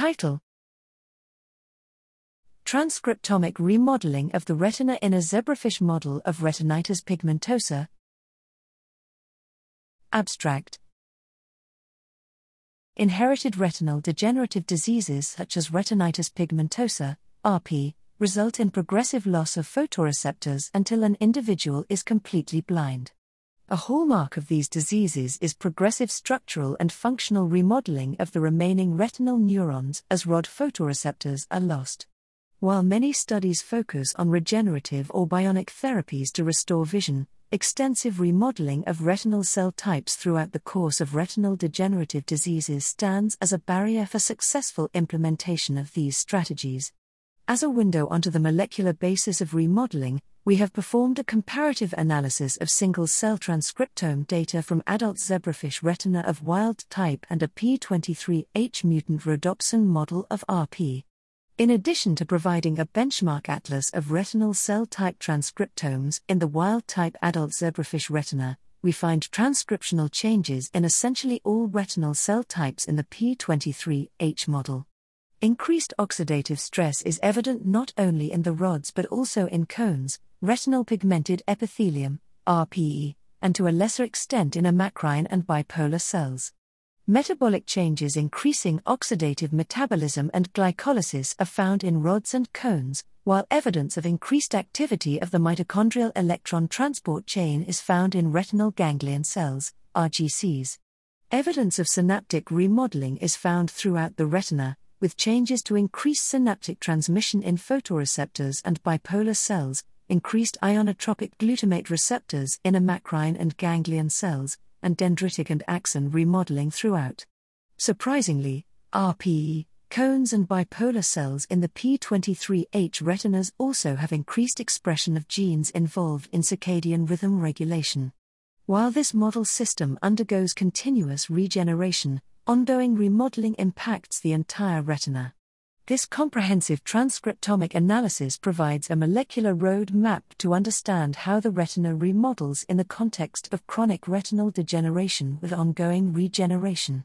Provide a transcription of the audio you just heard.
Title Transcriptomic remodeling of the retina in a zebrafish model of retinitis pigmentosa. Abstract Inherited retinal degenerative diseases such as retinitis pigmentosa, RP, result in progressive loss of photoreceptors until an individual is completely blind. A hallmark of these diseases is progressive structural and functional remodeling of the remaining retinal neurons as rod photoreceptors are lost. While many studies focus on regenerative or bionic therapies to restore vision, extensive remodeling of retinal cell types throughout the course of retinal degenerative diseases stands as a barrier for successful implementation of these strategies. As a window onto the molecular basis of remodeling, we have performed a comparative analysis of single cell transcriptome data from adult zebrafish retina of wild type and a P23H mutant rhodopsin model of RP. In addition to providing a benchmark atlas of retinal cell type transcriptomes in the wild type adult zebrafish retina, we find transcriptional changes in essentially all retinal cell types in the P23H model. Increased oxidative stress is evident not only in the rods but also in cones, retinal pigmented epithelium, RPE, and to a lesser extent in amacrine and bipolar cells. Metabolic changes increasing oxidative metabolism and glycolysis are found in rods and cones, while evidence of increased activity of the mitochondrial electron transport chain is found in retinal ganglion cells, RGCs. Evidence of synaptic remodeling is found throughout the retina, with changes to increased synaptic transmission in photoreceptors and bipolar cells, increased ionotropic glutamate receptors in amacrine and ganglion cells, and dendritic and axon remodeling throughout. Surprisingly, RPE, cones, and bipolar cells in the P23H retinas also have increased expression of genes involved in circadian rhythm regulation. While this model system undergoes continuous regeneration, ongoing remodeling impacts the entire retina. This comprehensive transcriptomic analysis provides a molecular road map to understand how the retina remodels in the context of chronic retinal degeneration with ongoing regeneration.